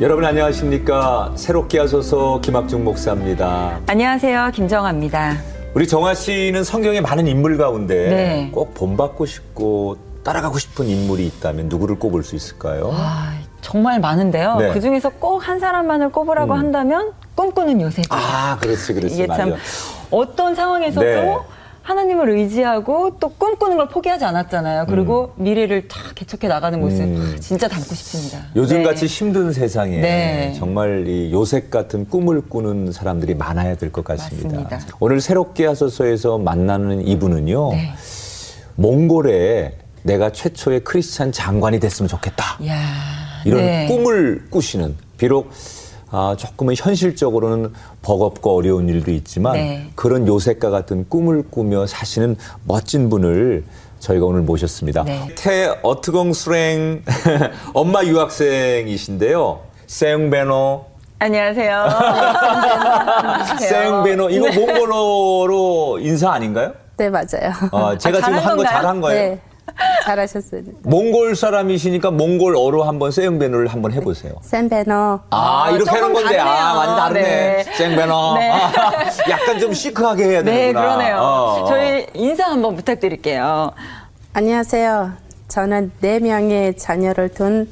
여러분 안녕하십니까 새롭게 하소서 김학중 목사입니다. 안녕하세요. 김정아입니다. 우리 정아 씨는 성경의 많은 인물 가운데 네. 꼭 본받고 싶고 따라가고 싶은 인물이 있다면 누구를 꼽을 수 있을까요? 아, 정말 많은데요. 네. 그 중에서 꼭 한 사람만을 꼽으라고 음. 한다면 꿈꾸는 요셉. 아, 그렇지, 그렇지. 이게 참 맞아. 어떤 상황에서도 네. 하나님을 의지하고 또 꿈꾸는 걸 포기하지 않았잖아요. 그리고 미래를 탁 개척해 나가는 모습 음. 진짜 닮고 싶습니다. 요즘 네. 같이 힘든 세상에 네. 정말 이 요셉 같은 꿈을 꾸는 사람들이 많아야 될 것 같습니다. 맞습니다. 오늘 새롭게 하소서에서 만나는 이분은요. 네. 몽골에 내가 최초의 크리스찬 장관이 됐으면 좋겠다. 이야, 이런 네. 꿈을 꾸시는 비록 아, 조금은 현실적으로는 버겁고 어려운 일도 있지만 네. 그런 요셉과 같은 꿈을 꾸며 사시는 멋진 분을 저희가 오늘 모셨습니다. 네. 태 어트공 수랭 엄마 유학생이신데요. 생베노 안녕하세요. 생베노 이거 몽골어로 인사 아닌가요? 네, 맞아요. 어, 제가 아, 지금 한 거? 잘한 거예요. 네. 잘하셨어요. 몽골 사람이시니까 몽골어로 한번 생베노를 한번 해보세요. 샌베너. 아, 아, 이렇게 하는 건데, 아, 다르네요. 많이 다르네. 네. 생배너. 네. 아, 약간 좀 시크하게 해야 되는구나. 네, 그러네요. 어, 어. 저희 인사 한번 부탁드릴게요. 안녕하세요. 저는 네 명의 자녀를 둔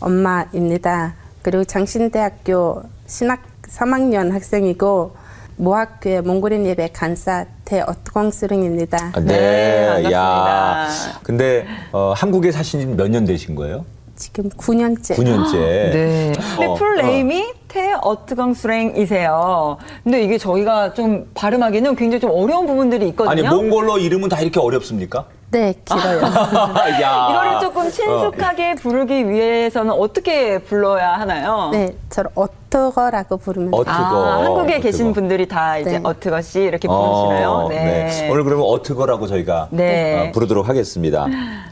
엄마입니다. 그리고 장신대학교 신학 3학년 학생이고 모학교의 몽골인 예배 간사 태어트광수릉입니다. 아, 네, 네, 반갑습니다. 야. 근데, 어, 한국에 사신 지 몇 년 되신 거예요? 지금 9년째. 9년째. 네. 근데 어, 풀네임이 태 어트강수랭이세요. 근데 이게 저희가 좀 발음하기는 굉장히 좀 어려운 부분들이 있거든요. 아니, 몽골어 이름은 다 이렇게 어렵습니까? 네, 길어요. 야. 이거를 조금 친숙하게 부르기 위해서는 어떻게 불러야 하나요? 네, 저를 어떠거라고 부르면 어, 돼요. 아, 어트거, 한국에 어트거. 계신 분들이 다 이제 네. 어트거 씨 이렇게 어, 부르시나요? 네. 오늘 그러면 어트거라고 저희가 네. 어, 부르도록 하겠습니다.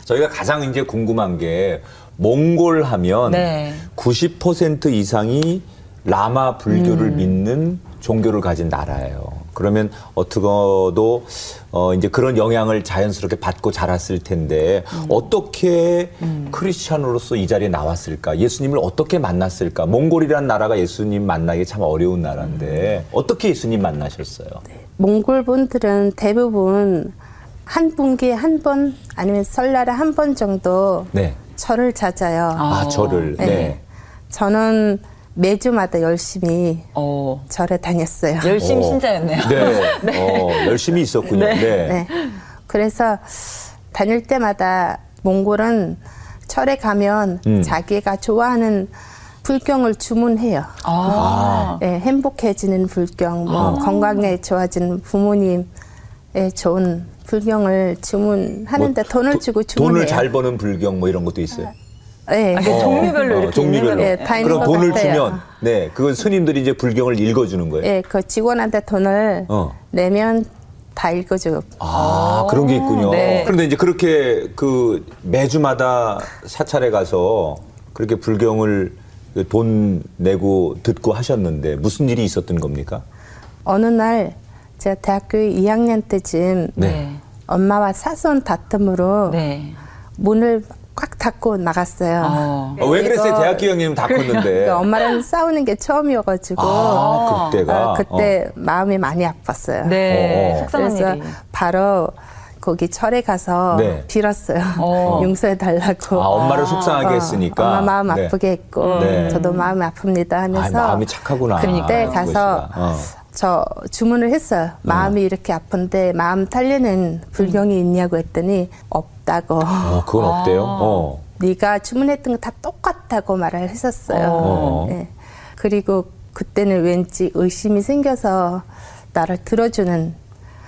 저희가 가장 이제 궁금한 게 몽골 하면 네. 90% 이상이 라마 음. 불교를 믿는 종교를 가진 나라예요. 그러면 어트거도 어 이제 그런 영향을 자연스럽게 받고 자랐을 텐데 음. 어떻게 크리스찬으로서 이 자리에 나왔을까? 예수님을 어떻게 만났을까? 몽골이라는 나라가 예수님 만나기 참 어려운 나라인데 음. 어떻게 예수님 만나셨어요? 몽골 분들은 대부분 한 분기에 한 번 아니면 설날에 한 번 정도 네. 절을 찾아요. 아, 어. 저를. 네. 네. 저는 매주마다 열심히 어, 절에 다녔어요. 열심 어. 신자였네요. 네. 어, 열심히 있었군요. 네. 네. 그래서 다닐 때마다 몽골은 절에 가면 음. 자기가 좋아하는 불경을 주문해요. 아. 네, 행복해지는 불경, 뭐 건강에 좋아지는 부모님의 좋은 불경을 주문하는데 뭐 돈을 도- 주고 주문해요. 돈을 잘 버는 불경 뭐 이런 것도 있어요. 네. 아, 그 종류별로 이렇게 있는 종류별로. 네, 그럼 것 돈을 같아요. 주면 네, 그건 스님들이 이제 불경을 읽어 주는 거예요. 예, 그 직원한테 돈을 어. 내면 다 읽어줘요. 아, 그런 게 있군요. 네. 그런데 이제 그렇게 그 매주마다 사찰에 가서 그렇게 불경을 돈 내고 듣고 하셨는데 무슨 일이 있었던 겁니까? 어느 날 제가 대학교 2학년 때쯤 네. 엄마와 사소한 다툼으로 네. 문을 꽉 닫고 나갔어요. 어. 아, 왜 그랬어요? 이거- 대학교 형님 다 컸는데. 그 엄마랑 싸우는 게 처음이어가지고 아, 그때가. 어, 그때 마음이 많이 아팠어요. 네. 어, 어. 그래서 일이. 바로 거기 절에 가서 네. 빌었어요. 어. 용서해 달라고. 아, 엄마를 속상하게 했으니까. 엄마 마음 네. 아프게 했고 네. 저도 마음이 아픕니다 하면서 아, 마음이 착하구나. 그때 아, 가서. 어. 저 주문을 했어요. 마음이 이렇게 아픈데 마음 딸리는 불경이 있냐고 했더니 없다고. 어, 그건 없대요. 어. 네가 주문했던 거 다 똑같다고 말을 했었어요. 어. 네. 그리고 그때는 왠지 의심이 생겨서 나를 들어주는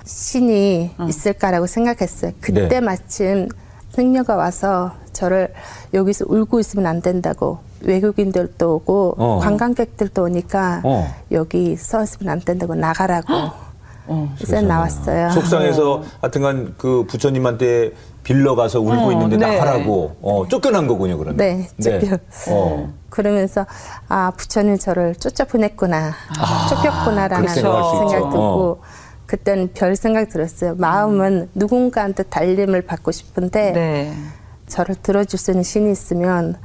신이 있을까라고 생각했어요. 그때 네. 마침 승려가 와서 저를 여기서 울고 있으면 안 된다고 외국인들도 오고 어. 관광객들도 오니까 어. 여기 서 있으면 안 된다고 나가라고 그래서 나왔어요. 속상해서 하여튼간 그 부처님한테 빌러 가서 울고 어, 있는데 네. 나가라고 어, 쫓겨난 거군요, 그러면. 네, 쫓겨. 어. 그러면서 아 부처님 저를 쫓아 보냈구나, 쫓겼구나라는 생각. 듣고 어. 그때는 별 생각 들었어요. 마음은 누군가한테 달림을 받고 싶은데 네. 저를 들어줄 수 있는 신이 있으면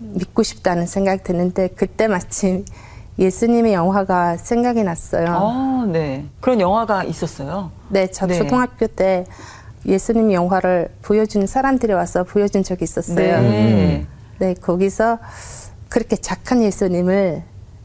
믿고 싶다는 생각이 드는데 그때 마침 예수님의 영화가 생각이 났어요. 아, 네. 그런 영화가 있었어요. 네, 저 네. 초등학교 때 예수님 영화를 보여주는 사람들이 와서 보여준 적이 있었어요. 네. 네, 거기서 그렇게 착한 예수님을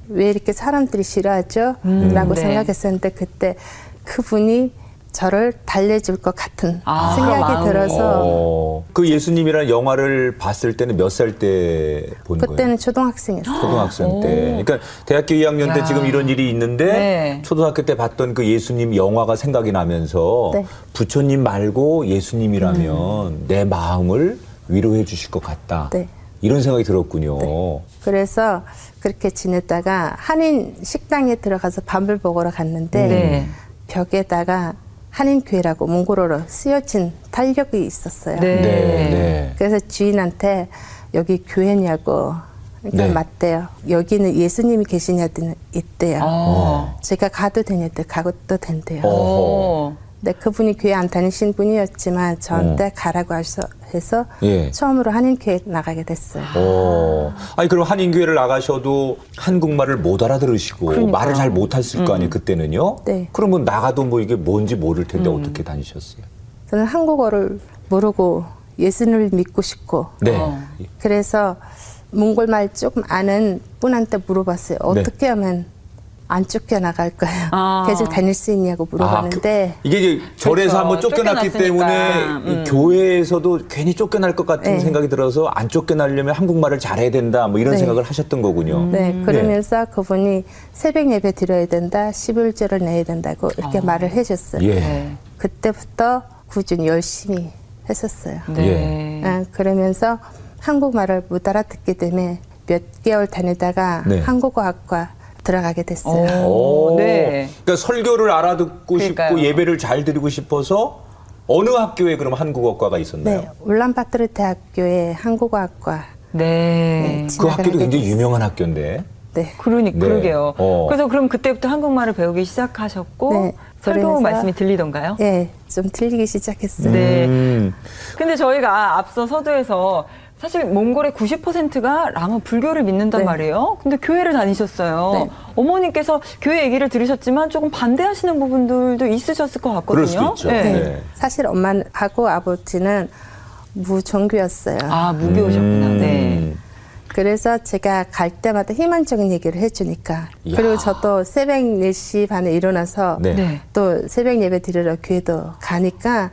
왜 이렇게 사람들이 싫어하죠? 음, 라고 네. 생각했었는데 그때 그분이 저를 달래줄 것 같은 아, 생각이 마음이. 들어서 어, 그 예수님이라는 영화를 봤을 때는 몇 살 때 본 거예요? 그때는 초등학생이었어요. 초등학생 때. 그러니까 대학교 2학년 때 야. 지금 이런 일이 있는데 네. 초등학교 때 봤던 그 예수님 영화가 생각이 나면서 네. 부처님 말고 예수님이라면 내 마음을 위로해 주실 것 같다. 네. 이런 생각이 들었군요. 그래서 그렇게 지냈다가 한인 식당에 들어가서 밥을 먹으러 갔는데 네. 벽에다가 한인교회라고 몽골어로 쓰여진 달력이 있었어요. 네. 네, 네. 그래서 주인한테 여기 교회냐고 그러니까 네. 맞대요. 여기는 예수님이 계시냐더니 있대요. 어. 제가 가도 되냐대 가도 된대요. 어. 어. 근데 그분이 교회 안 다니신 분이었지만 저한테 가라고 하셔 해서 어. 예. 처음으로 한인교회 나가게 됐어요. 어. 아니 그럼 한인교회를 나가셔도 한국말을 못 알아들으시고 그러니까요. 말을 잘 못했을 거 아니에요 그때는요? 네. 그러면 나가도 뭐 이게 뭔지 모를 텐데 어떻게 다니셨어요? 저는 한국어를 모르고 예수님을 믿고 싶고 네. 어. 그래서 몽골말 조금 아는 분한테 물어봤어요. 네. 어떻게 하면 안 쫓겨 나갈까요? 아. 계속 다닐 수 있냐고 물어봤는데 아, 교- 이게 이제 절에서 그렇죠. 한번 쫓겨났기 쫓겨났으니까. 때문에 이 음. 교회에서도 괜히 쫓겨날 것 같은 네. 생각이 들어서 안 쫓겨나려면 한국말을 잘해야 된다 뭐 이런 네. 생각을 하셨던 거군요. 네, 그러면서 그분이 새벽 예배 드려야 된다, 11조를 내야 된다고 이렇게 말을 해줬어요. 예. 네. 그때부터 꾸준히 열심히 했었어요. 네. 아, 그러면서 한국말을 못 알아듣기 때문에 몇 개월 다니다가 네. 한국어학과 들어가게 됐어요. 오, 오. 네. 그러니까 설교를 알아듣고 그러니까요. 싶고 예배를 잘 드리고 싶어서 어느 학교에 그럼 한국어과가 있었나요? 네, 울란바토르 대학교의 한국어학과 네. 네. 그 학교도 굉장히. 유명한 학교인데. 네. 그러니 네. 그러게요. 어. 그래서 그럼 그때부터 한국말을 배우기 시작하셨고 네. 설교 말씀이 들리던가요? 예, 좀 틀리기 시작했어요. 네. 음. 근데 저희가 앞서 서두에서 사실 몽골의 90%가 랑어 불교를 믿는단 네. 말이에요. 근데 교회를 다니셨어요. 네. 어머님께서 교회 얘기를 들으셨지만 조금 반대하시는 부분들도 있으셨을 것 같거든요. 그럴 수도 있죠. 네. 네. 사실 엄마하고 아버지는 무종교였어요. 아 무교셨구나. 음. 네. 그래서 제가 갈 때마다 희망적인 얘기를 해주니까. 이야. 그리고 저도 새벽 4시 반에 일어나서 네. 네. 또 새벽 예배 드리러 교회도 가니까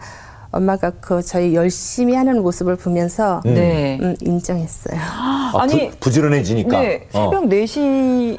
엄마가 그 저희 열심히 하는 모습을 보면서 음. 네. 인정했어요. 아, 아니, 부, 지런해지니까 어. 네. 새벽 4시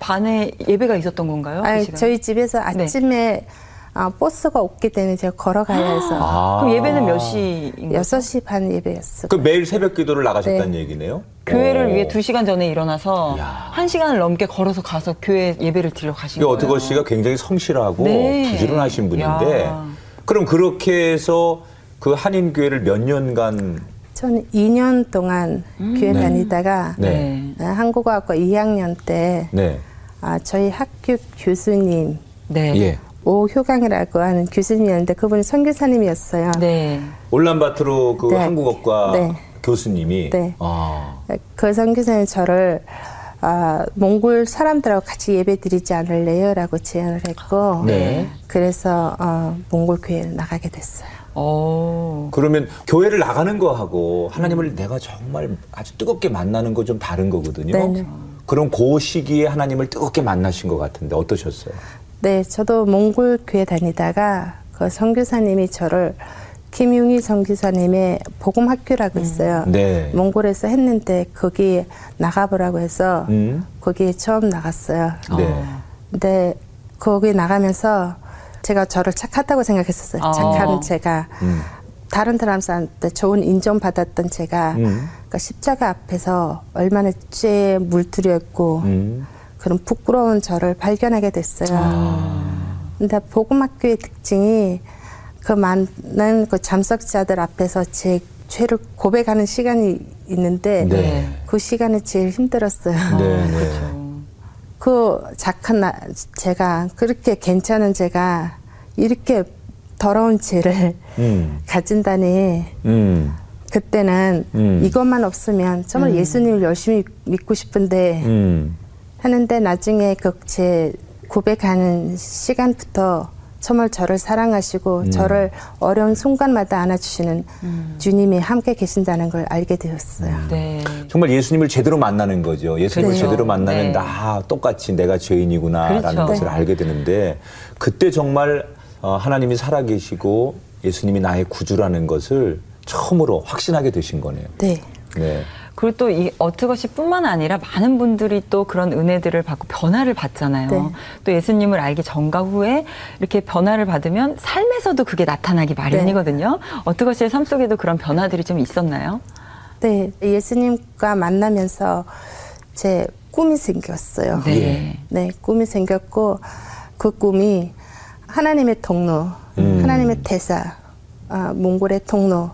반에 예배가 있었던 건가요? 그 아니, 시간에? 저희 집에서 아침에 아, 버스가 없기 때문에 제가 걸어가야 해서 아. 그럼 예배는 몇 시인가요? 6시 반 예배였어요. 그 매일 새벽 기도를 나가셨다는 얘기네요. 교회를 어. 위해 두시간 전에 일어나서 야. 한시간을 넘게 걸어서 가서 교회 예배를 드리러 가신 이게 거예요. 어떻게 씨가 굉장히 성실하고 네. 부지런하신 분인데 야. 그럼 그렇게 해서 그 한인 교회를 몇 년간 저는 2년 동안 교회 다니다가 네. 아, 한국어학과 2학년 때 네. 아, 저희 학교 교수님 네. 예. 오효강이라고 하는 교수님이었는데 그분이 선교사님이었어요. 네. 올란바토르 그 네. 한국어과 네. 교수님이 네. 아. 그 선교사님 저를 아, 몽골 사람들하고 같이 예배 드리지 않을래요? 라고 제안을 했고 네. 그래서 어, 몽골 교회에 나가게 됐어요. 오. 그러면 교회를 나가는 거하고 하나님을 내가 정말 아주 뜨겁게 만나는 거 좀 다른 거거든요. 네네. 그럼 그 시기에 하나님을 뜨겁게 만나신 것 같은데 어떠셨어요? 네, 저도 몽골 교회 다니다가 그 선교사님이 저를 김용희 선교사님의 복음 학교라고 있어요. 네. 몽골에서 했는데 거기 나가보라고 해서 음. 거기에 처음 나갔어요. 네. 근데 거기 나가면서 제가 저를 착하다고 생각했었어요. 아. 착한 제가 음. 다른 사람한테 좋은 인정 받았던 제가 음. 그러니까 십자가 앞에서 얼마나 죄에 물들였고 음. 그런 부끄러운 저를 발견하게 됐어요. 아. 근데 복음학교의 특징이 그 많은 그 참석자들 앞에서 제 죄를 고백하는 시간이 있는데 네. 그 시간이 제일 힘들었어요. 네, 네. 그렇죠. 그 착한 나, 제가 그렇게 괜찮은 제가 이렇게 더러운 죄를 음. 가진다니 음. 그때는 음. 이것만 없으면 정말 예수님을 열심히 믿고 싶은데 음. 하는데 나중에 그 제 고백하는 시간부터 정말 저를 사랑하시고 저를 어려운 순간마다 안아주시는 주님이 함께 계신다는 걸 알게 되었어요. 네. 정말 예수님을 제대로 만나는 거죠. 예수님을 그렇죠. 제대로 만나면 네. 나 똑같이 내가 죄인이구나라는 그렇죠. 것을 네. 알게 되는데 그때 정말 어, 하나님이 살아계시고 예수님이 나의 구주라는 것을 처음으로 확신하게 되신 거네요. 네. 네. 그리고 또 이 어트것이뿐만 아니라 많은 분들이 또 그런 은혜들을 받고 변화를 받잖아요. 네. 또 예수님을 알기 전과 후에 이렇게 변화를 받으면 삶에서도 그게 나타나기 마련이거든요. 어트것이의 삶 속에도 그런 변화들이 좀 있었나요? 네. 예수님과 만나면서 제 꿈이 생겼어요. 네. 네, 꿈이 생겼고 그 꿈이 하나님의 통로, 음. 하나님의 대사, 아, 몽골의 통로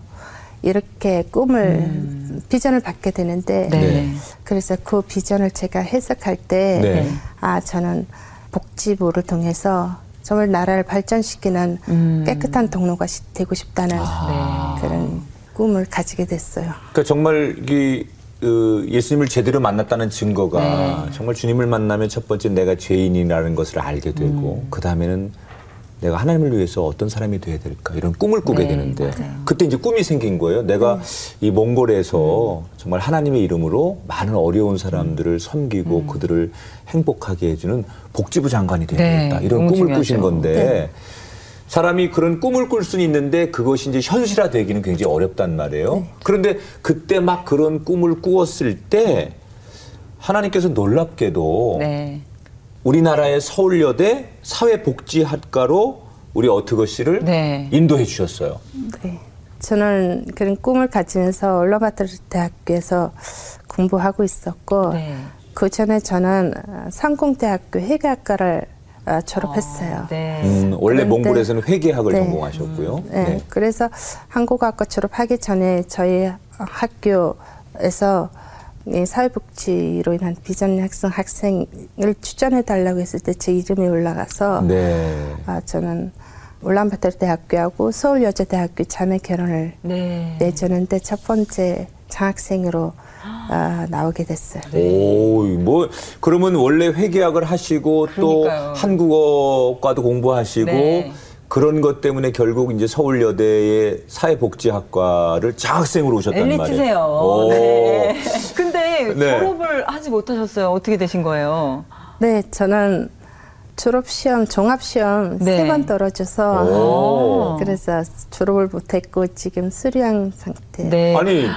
이렇게 꿈을 비전을 받게 되는데 음. 네. 네. 그래서 그 비전을 제가 해석할 때 네. 아, 저는 복지부를 통해서 정말 나라를 발전시키는 음. 깨끗한 통로가 시- 되고 싶다는 아. 그런 꿈을 가지게 됐어요. 그러니까 정말 이 그, 예수님을 제대로 만났다는 증거가 네. 정말 주님을 만나면 첫 번째 내가 죄인이라는 것을 알게 되고 음. 그 다음에는 내가 하나님을 위해서 어떤 사람이 돼야 될까 이런 꿈을 꾸게 네, 되는데 맞아요. 그때 이제 꿈이 생긴 거예요. 내가 이 몽골에서 정말 하나님의 이름으로 많은 어려운 사람들을 섬기고 그들을 행복하게 해주는 복지부 장관이 되야겠다 네, 이런 너무 꿈을 꾸신 중요하죠. 건데 네. 사람이 그런 꿈을 꿀 수는 있는데 그것이 이제 현실화 되기는 굉장히 어렵단 말이에요. 네. 그런데 그때 막 그런 꿈을 꾸었을 때 하나님께서 놀랍게도 네. 우리나라의 서울여대 사회복지학과로 우리 어트거 씨를 네. 인도해 주셨어요. 네. 저는 그런 꿈을 가지면서 올라바토르 대학교에서 공부하고 있었고 네. 그 전에 저는 상공대학교 회계학과를 어, 졸업했어요. 네. 음, 원래 그런데- 몽골에서는 회계학을 네. 전공하셨고요. 네. 네. 그래서 한국학과 졸업하기 전에 저희 학교에서 이 사회복지로 인한 비전 학생 학생을 추천해 달라고 했을 때 제 이름이 올라가서 네. 아, 저는 울란바토르 대학교하고 서울 여자대학교 자매 결혼을 네. 내주는데 첫 번째 장학생으로 아, 나오게 됐어요. 오, 뭐 그러면 원래 회계학을 하시고 그러니까요. 또 한국어과도 공부하시고 네. 그런 것 때문에 결국 이제 서울여대의 사회복지학과를 장학생으로 오셨단 말이에요. 엘리트세요. 오. 네. 근데 네. 졸업을 하지 못하셨어요. 어떻게 되신 거예요? 네, 저는 졸업시험, 종합시험 네. 세번 떨어져서 오. 그래서 졸업을 못했고 지금 수량 상태. 네. 아니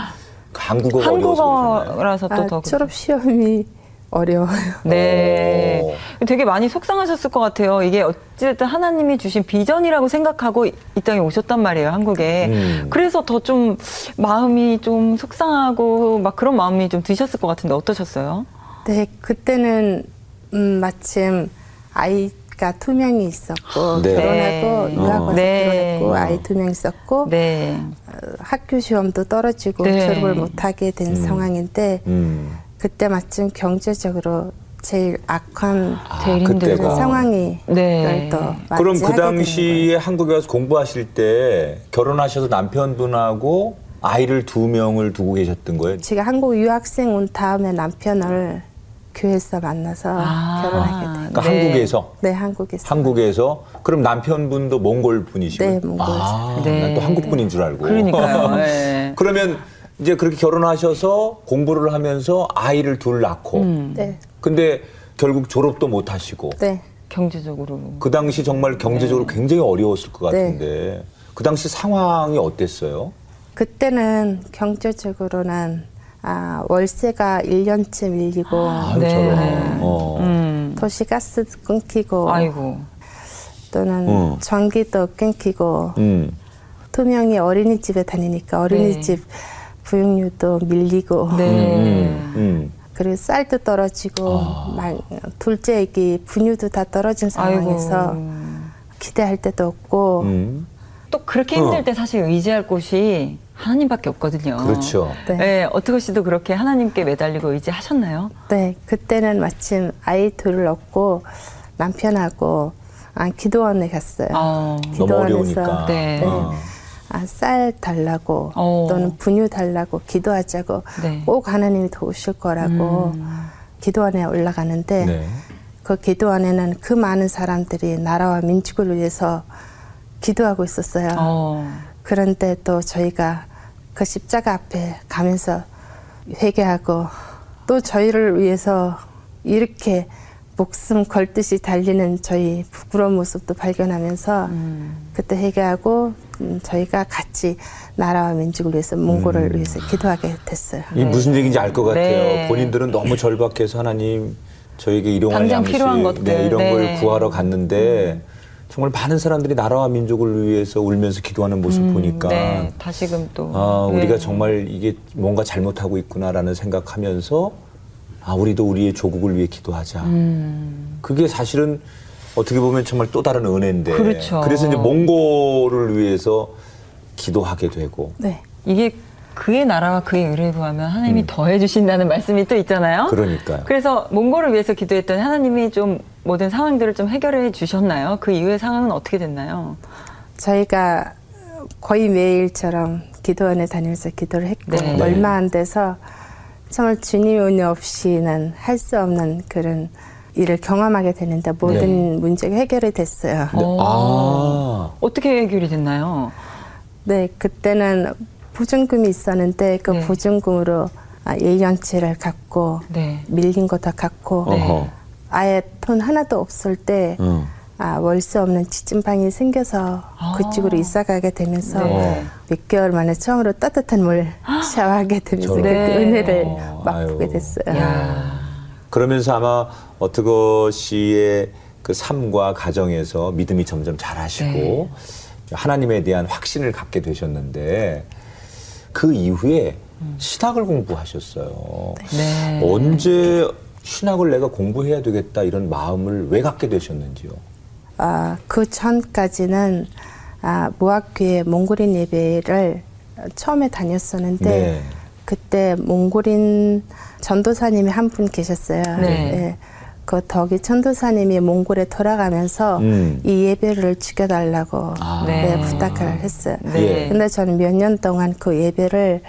한국어가? 한국어라서 또 아, 더. 졸업시험이 어려워요. 네. 되게 많이 속상하셨을 것 같아요. 이게 어쨌든 하나님이 주신 비전이라고 생각하고 이 땅에 오셨단 말이에요, 한국에. 음. 그래서 더 좀 마음이 좀 속상하고 막 그런 마음이 좀 드셨을 것 같은데 어떠셨어요? 네, 그때는 음, 마침 아이가 두 명이 있었고 네. 결혼하고 네. 유학 와서 네. 결혼했고 아이 두 명 있었고 네. 어, 학교 시험도 떨어지고 네. 졸업을 못하게 된 상황인데 음. 그때 마침 경제적으로 제일 악한 제일 그때가. 힘들고. 그런 상황이 네. 또 그럼 그. 당시에 한국에 와서 공부하실 때 결혼하셔서 남편분하고 아이를 두 명을 두고 계셨던 거예요? 제가 한국 유학생 온 다음에 남편을 교회에서 만나서 아. 결혼하게 돼요. 그러니까 네. 한국에서 네, 한국에서. 한국에서 그럼 남편분도 몽골 분이시고 네, 몽골 아, 네. 난또 한국 분인 줄 알고. 그러니까요. 네. 그러면 이제 그렇게 결혼하셔서 공부를 하면서 아이를 둘 낳고 음. 네, 근데 결국 졸업도 못 하시고 네. 경제적으로. 그 당시 정말 경제적으로 네. 굉장히 어려웠을 것 네. 같은데 그 당시 상황이 어땠어요? 그때는 경제적으로는 아, 월세가 1년째 밀리고 아유 네. 어. 음. 도시가스 끊기고 아이고. 또는 어. 전기도 끊기고 음. 두 명이 어린이집에 다니니까 어린이집 부육료도 밀리고 네. 음. 음. 그리고 쌀도 떨어지고 막 둘째 애기 분유도 다 떨어진 상황에서 아이고. 기대할 데도 없고 음. 또 그렇게 어. 힘들 때 사실 의지할 곳이 하나님밖에 없거든요. 그렇죠. 네. 네. 어떻게 씨도 그렇게 하나님께 매달리고 의지하셨나요? 네 그때는 마침 아이 둘을 얻고 남편하고 아, 기도원에 갔어요. 어. 너무 어려우니까. 네. 어. 아, 쌀 달라고 어. 또는 분유 달라고 기도하자고 네. 꼭 하나님이 도우실 거라고 기도원에 올라가는데 네. 그 기도원에는 그 많은 사람들이 나라와 민족을 위해서 기도하고 있었어요. 어. 그런데 또 저희가 그 십자가 앞에 가면서 회개하고 또 저희를 위해서 이렇게 목숨 걸듯이 달리는 저희 부끄러운 모습도 발견하면서 그때 회개하고 음, 저희가 같이 나라와 민족을 위해서 몽골을 위해서 기도하게 됐어요. 이 무슨 얘기인지 알 것 같아요. 네. 본인들은 너무 절박해서 하나님 저에게 일용할 당장 양식 필요한 것들. 네, 이런 네. 걸 구하러 갔는데 정말 많은 사람들이 나라와 민족을 위해서 울면서 기도하는 모습 보니까 네, 다시금 또. 아, 네. 우리가 정말 이게 뭔가 잘못하고 있구나라는 생각하면서 아, 우리도 우리의 조국을 위해 기도하자. 음. 그게 사실은 어떻게 보면 정말 또 다른 은혜인데. 그렇죠. 래서 이제 몽골을 위해서 기도하게 되고. 네. 이게 그의 나라와 그의 의를 구하면 하나님이 더해 주신다는 말씀이 또 있잖아요. 음. 그러니까요. 그래서 몽골을 위해서 기도했더니 하나님이 좀 모든 상황들을 좀 해결해 주셨나요? 그 이후의 상황은 어떻게 됐나요? 저희가 거의 매일처럼 기도원에 다니면서 기도를 했고 네. 얼마 안 돼서 정말 주님 은혜 없이는 할 수 없는 그런 일을 경험하게 되는데 모든 문제가 해결이 됐어요. 네. 어. 아. 어떻게 해결이 됐나요? 네, 그때는 보증금이 있었는데 그 네. 보증금으로 아, 1년치를 갚고 네. 밀린 거다 갚고 어허. 아예 돈 하나도 없을 때 응. 아, 월세 없는 지진방이 생겨서 아. 그쪽으로 이사 가게 되면서 네. 몇 개월 만에 처음으로 따뜻한 물 샤워하게 되면서 저런. 네. 은혜를 어, 맛보게 아유. 됐어요. 야. 그러면서 아마 어트거 씨의 그 삶과 가정에서 믿음이 점점 자라시고 네. 하나님에 대한 확신을 갖게 되셨는데 그 이후에 음. 신학을 공부하셨어요. 네. 언제 신학을 내가 공부해야 되겠다 이런 마음을 왜 갖게 되셨는지요? 아, 그 전까지는 아, 무학교에 몽골인 예배를 처음에 다녔었는데 네. 그때 몽골인 전도사님이 한 분 계셨어요. 네. 그 덕이 전도사님이 몽골에 돌아가면서 음. 이 예배를 죽여달라고 아. 네, 네. 부탁을 했어요. 네. 근데 저는 몇 년 동안 그 예배를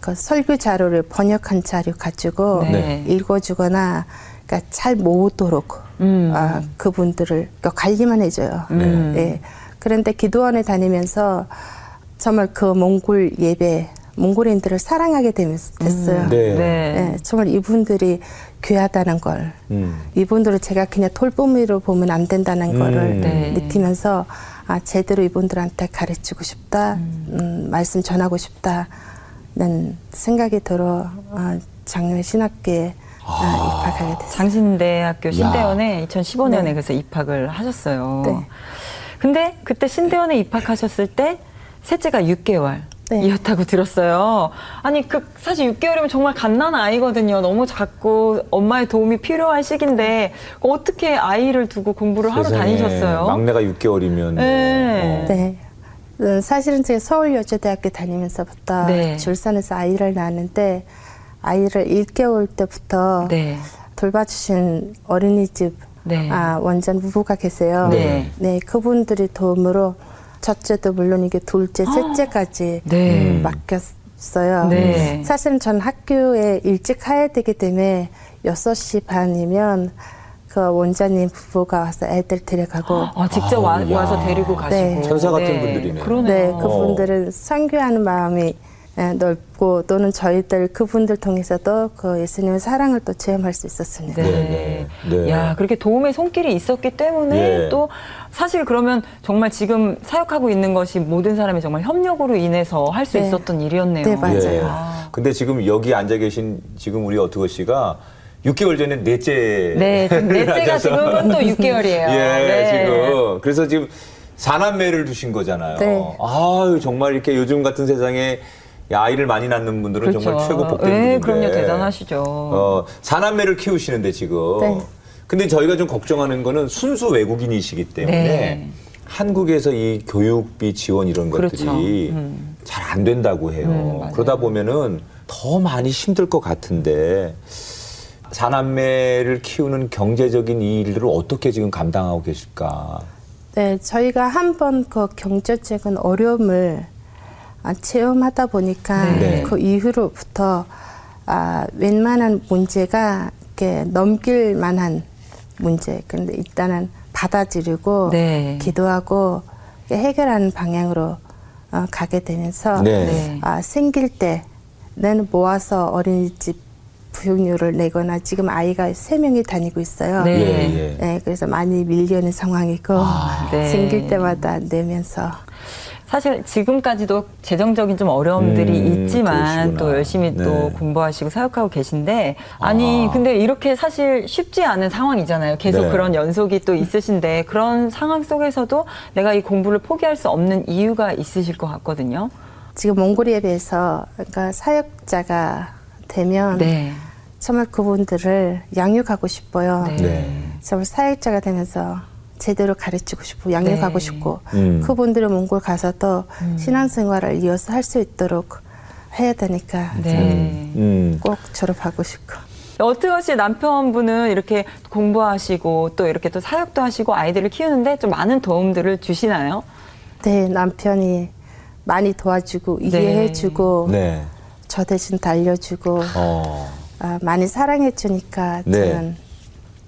그 설교 자료를 번역한 자료 가지고 네. 읽어주거나 그러니까 잘 모으도록 음. 아, 그분들을 그러니까 관리만 해줘요. 음. 예. 그런데 기도원에 다니면서 정말 그 몽골 예배, 몽골인들을 사랑하게 됐어요. 네. 네. 예, 정말 이분들이 귀하다는 걸, 음. 이분들을 제가 그냥 돌보미로 보면 안 된다는 거를 네. 느끼면서 아 제대로 이분들한테 가르치고 싶다, 음, 말씀 전하고 싶다는 생각이 들어 아, 작년 신학교에 아, 입학하게 됐어요. 장신대학교 신대원에 2015년에 그래서 입학을 하셨어요. 네. 근데 그때 신대원에 입학하셨을 때 셋째가 6개월. 네. 이었다고 들었어요. 아니, 그, 사실 6개월이면 정말 갓난 아이거든요. 너무 작고 엄마의 도움이 필요한 시기인데, 어떻게 아이를 두고 공부를 하러 세상에, 다니셨어요? 막내가 6개월이면 네. 네. 음, 사실은 제가 서울여자대학교 다니면서부터 네. 줄산에서 아이를 낳았는데 아이를 1개월 때부터 네. 돌봐주신 어린이집 네. 아, 원장 부부가 계세요. 네. 네, 그분들이 도움으로 첫째도 물론 이게 둘째, 셋째까지 네. 음. 맡겼어요. 네. 사실은 전 학교에 일찍 가야 되기 때문에 6시 반이면 그 원장님 부부가 와서 애들 데려가고 아, 직접 와, 야. 와서 데리고 가시고. 네. 천사 같은 분들이네요. 그러네요. 네, 그분들은 선교하는 마음이 예, 넓고 또는 저희들 그분들 통해서도 그 예수님의 사랑을 또 체험할 수 있었습니다. 네. 네, 네. 네. 야, 그렇게 도움의 손길이 있었기 때문에 예. 또 사실 그러면 정말 지금 사역하고 있는 것이 모든 사람이 정말 협력으로 인해서 할수 네. 있었던 일이었네요. 네, 맞아요. 예. 아. 근데 지금 여기 앉아 계신 지금 우리 어트거 씨가 6개월 전에 넷째. 네, 지금 넷째가 지금은 또 6개월이에요. 예, 네. 지금. 그래서 지금 사남매를 두신 거잖아요. 네. 아유, 정말 이렇게 요즘 같은 세상에 아이를 많이 낳는 분들은 정말 최고 복된 네, 분인데. 그럼요. 대단하시죠. 어, 사남매를 키우시는데 지금. 네. 근데 저희가 좀 걱정하는 거는 순수 외국인이시기 때문에 네. 한국에서 이 교육비 지원 이런 그렇죠. 것들이 음. 잘안 된다고 해요. 음. 그러다 보면은 더 많이 힘들 것 같은데 사남매를 키우는 경제적인 이 일들을 어떻게 지금 감당하고 계실까? 네, 저희가 한번 그 경제적인 어려움을 아, 체험하다 보니까 네. 그 이후로부터 아, 웬만한 문제가 이렇게 넘길 만한 문제. 근데 일단은 받아들이고 네. 기도하고 해결하는 방향으로 어, 가게 되면서 네. 네. 아, 생길 때는 모아서 어린이집 부용료를 내거나 지금 아이가 세 명이 다니고 있어요. 네. 네, 그래서 많이 밀려는 상황이고 네. 생길 때마다 내면서 사실 지금까지도 재정적인 좀 어려움들이 음, 있지만 그러시구나. 또 열심히 또 네. 공부하시고 사역하고 계신데 아니 아. 근데 이렇게 사실 쉽지 않은 상황이잖아요. 계속 네. 그런 연속이 또 있으신데 그런 상황 속에서도 내가 이 공부를 포기할 수 없는 이유가 있으실 것 같거든요. 지금 몽골 예배에서 그러니까 사역자가 되면 네. 정말 그분들을 양육하고 싶어요. 네. 네. 정말 사역자가 되면서 제대로 가르치고 싶고 양육하고 네. 싶고 음. 그분들은 몽골 가서도 신앙생활을 이어서 할 수 있도록 해야 되니까 네. 음. 꼭 졸업하고 싶고 어떻게 남편분은 이렇게 공부하시고 또 이렇게 또 사역도 하시고 아이들을 키우는데 좀 많은 도움들을 주시나요? 네 남편이 많이 도와주고 네. 이해해주고 네. 저 대신 달려주고 어. 아, 많이 사랑해주니까 네. 저는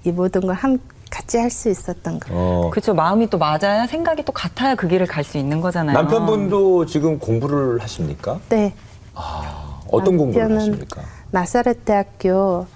이 모든 걸 함, 같이 할 수 있었던 거. 어. 그렇죠. 마음이 또 맞아야 생각이 또 같아야 그 길을 갈 수 있는 거잖아요. 남편분도 지금 공부를 하십니까? 네, 어떤 공부를 하십니까? 나사렛 대학교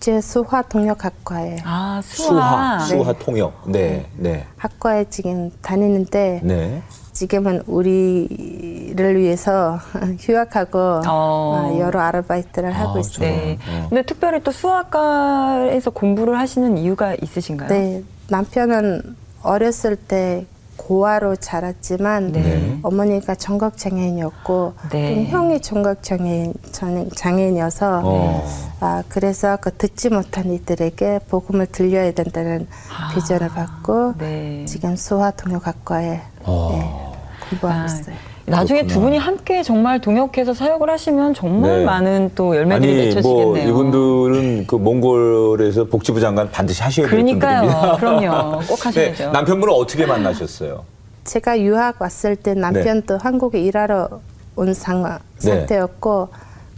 제 수화 통역학과에 아, 수화, 수화. 수화 통역. 네, 네, 학과에 지금 다니는데 네. 지금은 우리를 위해서 휴학하고 어. 어, 여러 아르바이트를 하고 아, 있어요. 네. 어. 근데 특별히 또 수학과에서 공부를 하시는 이유가 있으신가요? 네, 남편은 어렸을 때 고아로 자랐지만 네. 어머니가 청각 장애인이었고 네. 또 형이 청각 장애인 장- 장애인이어서 어. 아 그래서 그 듣지 못한 이들에게 복음을 들려야 된다는 비전을 받고 네. 지금 수화 통역학과에 어. 네, 공부하고 아, 있어요. 나중에 두 그렇구나. 분이 함께 정말 동역해서 사역을 하시면 정말 네. 많은 또 열매들이 아니 맺혀지겠네요. 뭐 이분들은 그 몽골에서 복지부 장관 반드시 하셔야 될 그러니까요. 분들입니다. 그럼요. 꼭 하셔야죠. 네, 남편분은 어떻게 만나셨어요? 제가 유학 왔을 때 남편도 한국에 일하러 온 상황 네. 상태였고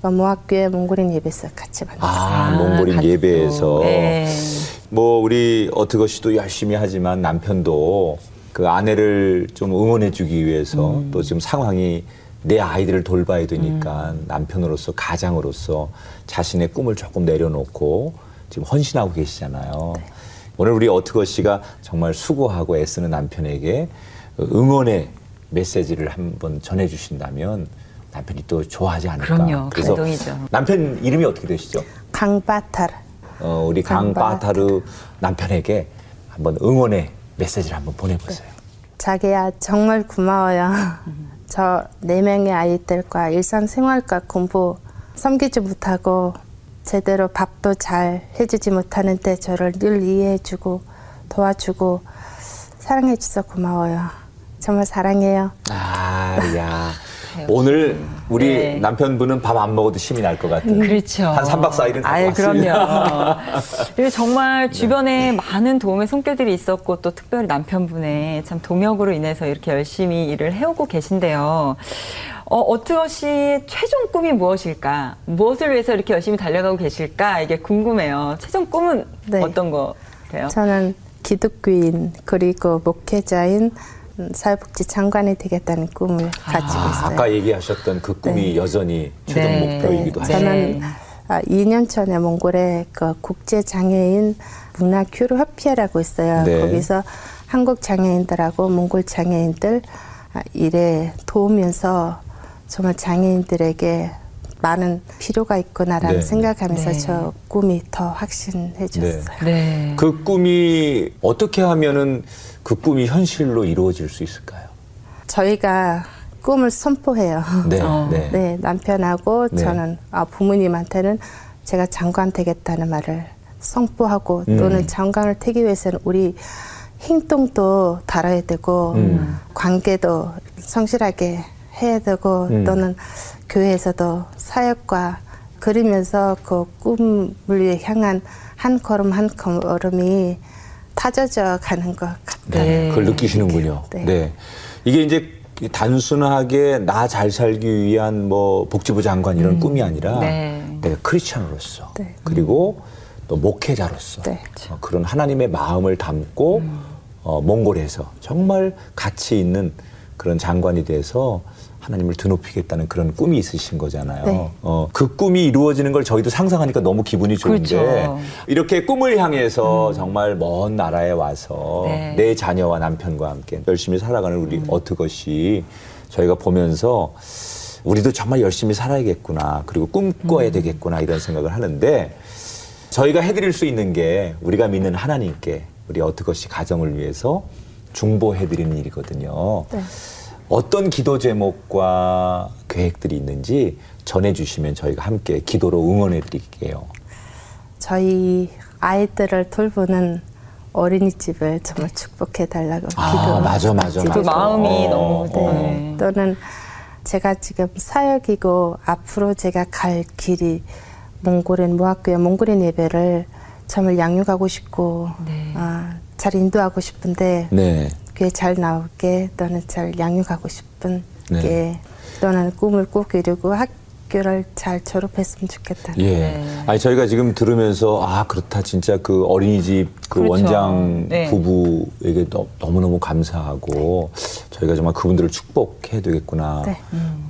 그 모학교회 몽골인 예배에서 같이 만났어요. 아, 몽골인 또. 예배에서 네. 뭐 우리 어트거 씨도 열심히 하지만 남편도 그 아내를 좀 응원해주기 위해서 음. 또 지금 상황이 내 아이들을 돌봐야 되니까 음. 남편으로서 가장으로서 자신의 꿈을 조금 내려놓고 지금 헌신하고 계시잖아요. 네. 오늘 우리 어트거 씨가 정말 수고하고 애쓰는 남편에게 응원의 메시지를 한번 전해주신다면 남편이 또 좋아하지 않을까. 그럼요. 그래서 감동이죠. 남편 이름이 어떻게 되시죠? 강바타르. 어, 우리 강바타르 남편에게 한번 응원의 메시지를 한번 보내보세요. 자기야 정말 고마워요. 저 네 명의 아이들과 일상생활과 공부 섬기지 못하고 제대로 밥도 잘 해주지 못하는데 저를 늘 이해해주고 도와주고 사랑해줘서 고마워요. 정말 사랑해요. 아, 야. 오늘 우리 네. 남편분은 밥 안 먹어도 힘이 날 것 같은. 그렇죠. 한 3박 4일은 아유, 그럼요. 그리고 정말 주변에 많은 도움의 손길들이 있었고 또 특별히 남편분의 참 동역으로 인해서 이렇게 열심히 일을 해오고 계신데요. 어, 씨의 최종 꿈이 무엇일까? 무엇을 위해서 이렇게 열심히 달려가고 계실까? 이게 궁금해요. 최종 꿈은 네. 어떤 거세요? 저는 기독교인 그리고 목회자인 음, 사회복지 장관이 되겠다는 꿈을 가지고 아, 있어요. 아까 얘기하셨던 그 꿈이 여전히 최종 네. 목표이기도 네, 하죠. 저는 아, 2년 전에 몽골에 그 국제 장애인 문화 교류 협회라고 있어요. 네. 거기서 한국 장애인들하고 몽골 장애인들 아, 일에 도우면서 정말 장애인들에게 많은 필요가 있구나라는 네. 생각하면서 네. 저 꿈이 더 확신해졌어요. 네. 그 꿈이 어떻게 하면은 그 꿈이 현실로 이루어질 수 있을까요? 저희가 꿈을 선포해요. 네, 어. 네. 네, 남편하고 네. 저는 아, 부모님한테는 제가 장관 되겠다는 말을 선포하고 음. 또는 장관을 되기 위해서는 우리 행동도 달아야 되고 음. 관계도 성실하게 해야 되고 음. 또는 교회에서도 사역과 그리면서 그 꿈을 향한 한 걸음 한 걸음이 타져져 가는 것 같아요. 네, 네. 그걸 느끼시는군요. 네. 네. 이게 이제 단순하게 나 잘 살기 위한 뭐 복지부 장관 이런 꿈이 아니라 네. 내가 크리스천으로서 네. 그리고 또 목회자로서 네. 어, 그런 하나님의 마음을 담고 어, 몽골에서 정말 가치 있는 그런 장관이 돼서 하나님을 드높이겠다는 그런 꿈이 있으신 거잖아요. 네. 어, 그 꿈이 이루어지는 걸 저희도 상상하니까 너무 기분이 좋은데 그렇죠. 이렇게 꿈을 향해서 정말 먼 나라에 와서 네. 내 자녀와 남편과 함께 열심히 살아가는 우리 어트것이 저희가 보면서 우리도 정말 열심히 살아야겠구나 그리고 꿈꿔야 되겠구나 이런 생각을 하는데 저희가 해드릴 수 있는 게 우리가 믿는 하나님께 우리 어트것이 가정을 위해서 중보해드리는 일이거든요. 네. 어떤 기도 제목과 계획들이 있는지 전해주시면 저희가 함께 기도로 응원해 드릴게요. 저희 아이들을 돌보는 어린이집을 정말 축복해 달라고 아, 기도. 맞아, 맞아, 그 맞아. 마음이 어, 너무 어. 네. 또는 제가 지금 사역이고 앞으로 제가 갈 길이 몽골인 무학교의 몽골인 예배를 정말 양육하고 싶고 네. 아, 잘 인도하고 싶은데 네. 그게 잘 나오게 또는 잘 양육하고 싶은 네. 게 또는 꿈을 꼭 이루고 학 교를 잘 졸업했으면 좋겠다. 예. 네. 아니 저희가 지금 들으면서 아 그렇다 진짜 그 어린이집 그 그렇죠. 원장 네. 부부에게 너, 너무너무 감사하고 저희가 정말 그분들을 축복해야 되겠구나. 네.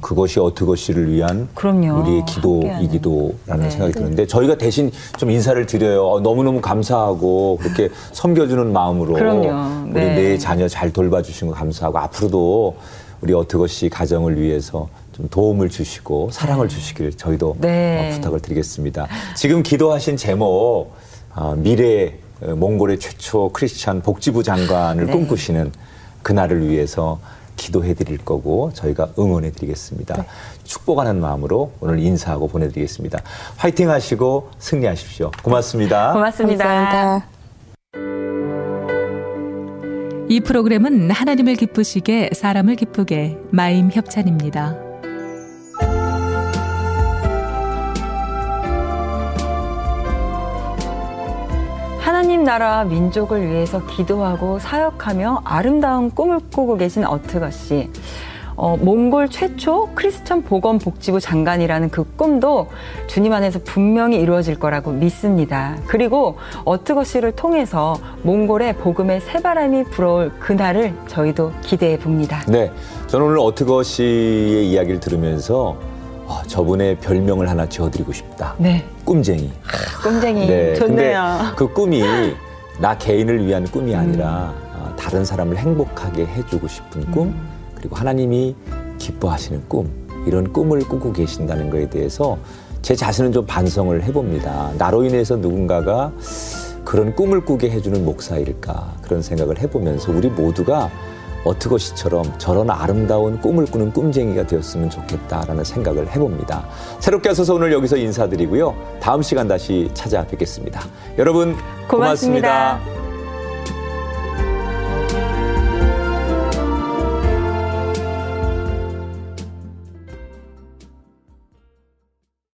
그것이 어트것이를 위한 그럼요. 우리의. 기도이기도라는 네. 생각이 드는데 저희가 대신 좀 인사를 드려요. 어, 너무 너무 감사하고 그렇게 섬겨주는 마음으로 그럼요. 우리 네. 내 자녀 잘 돌봐주신 거 감사하고 앞으로도 우리 어트것이 가정을 위해서 좀 도움을 주시고 사랑을 주시길 저희도 네. 어, 부탁을 드리겠습니다. 지금 기도하신 제목 어, 미래 어, 몽골의 최초 크리스찬 복지부 장관을 네. 꿈꾸시는 그날을 위해서 기도해 드릴 거고 저희가 응원해 드리겠습니다. 축복하는 마음으로 오늘 인사하고 보내드리겠습니다. 화이팅 하시고 승리하십시오. 고맙습니다. 고맙습니다. 감사합니다. 이 프로그램은 하나님을 기쁘시게 사람을 기쁘게 마임 협찬입니다. 하나님 나라 민족을 위해서 기도하고 사역하며 아름다운 꿈을 꾸고 계신 어트거 씨. 어, 몽골 최초 크리스천 보건 복지부 장관이라는 그 꿈도 주님 안에서 분명히 이루어질 거라고 믿습니다. 그리고 어트거 씨를 통해서 몽골의 복음의 새바람이 불어올 그날을 저희도 기대해 봅니다. 네, 저는 오늘 어트거 씨의 이야기를 들으면서 아, 저분의 별명을 하나 지어드리고 싶다. 네. 꿈쟁이. 꿈쟁이 네, 좋네요. 근데 그 꿈이 나 개인을 위한 꿈이 아니라 어, 다른 사람을 행복하게 해주고 싶은 꿈, 그리고 하나님이 기뻐하시는 꿈, 이런 꿈을 꾸고 계신다는 것에 대해서 제 자신은 좀 반성을 해봅니다. 나로 인해서 누군가가 그런 꿈을 꾸게 해주는 목사일까 그런 생각을 해보면서 우리 모두가 어트거시처럼 저런 아름다운 꿈을 꾸는 꿈쟁이가 되었으면 좋겠다라는 생각을 해봅니다. 새롭게 하셔서 오늘 여기서 인사드리고요. 다음 시간 다시 찾아뵙겠습니다. 여러분 고맙습니다. 고맙습니다.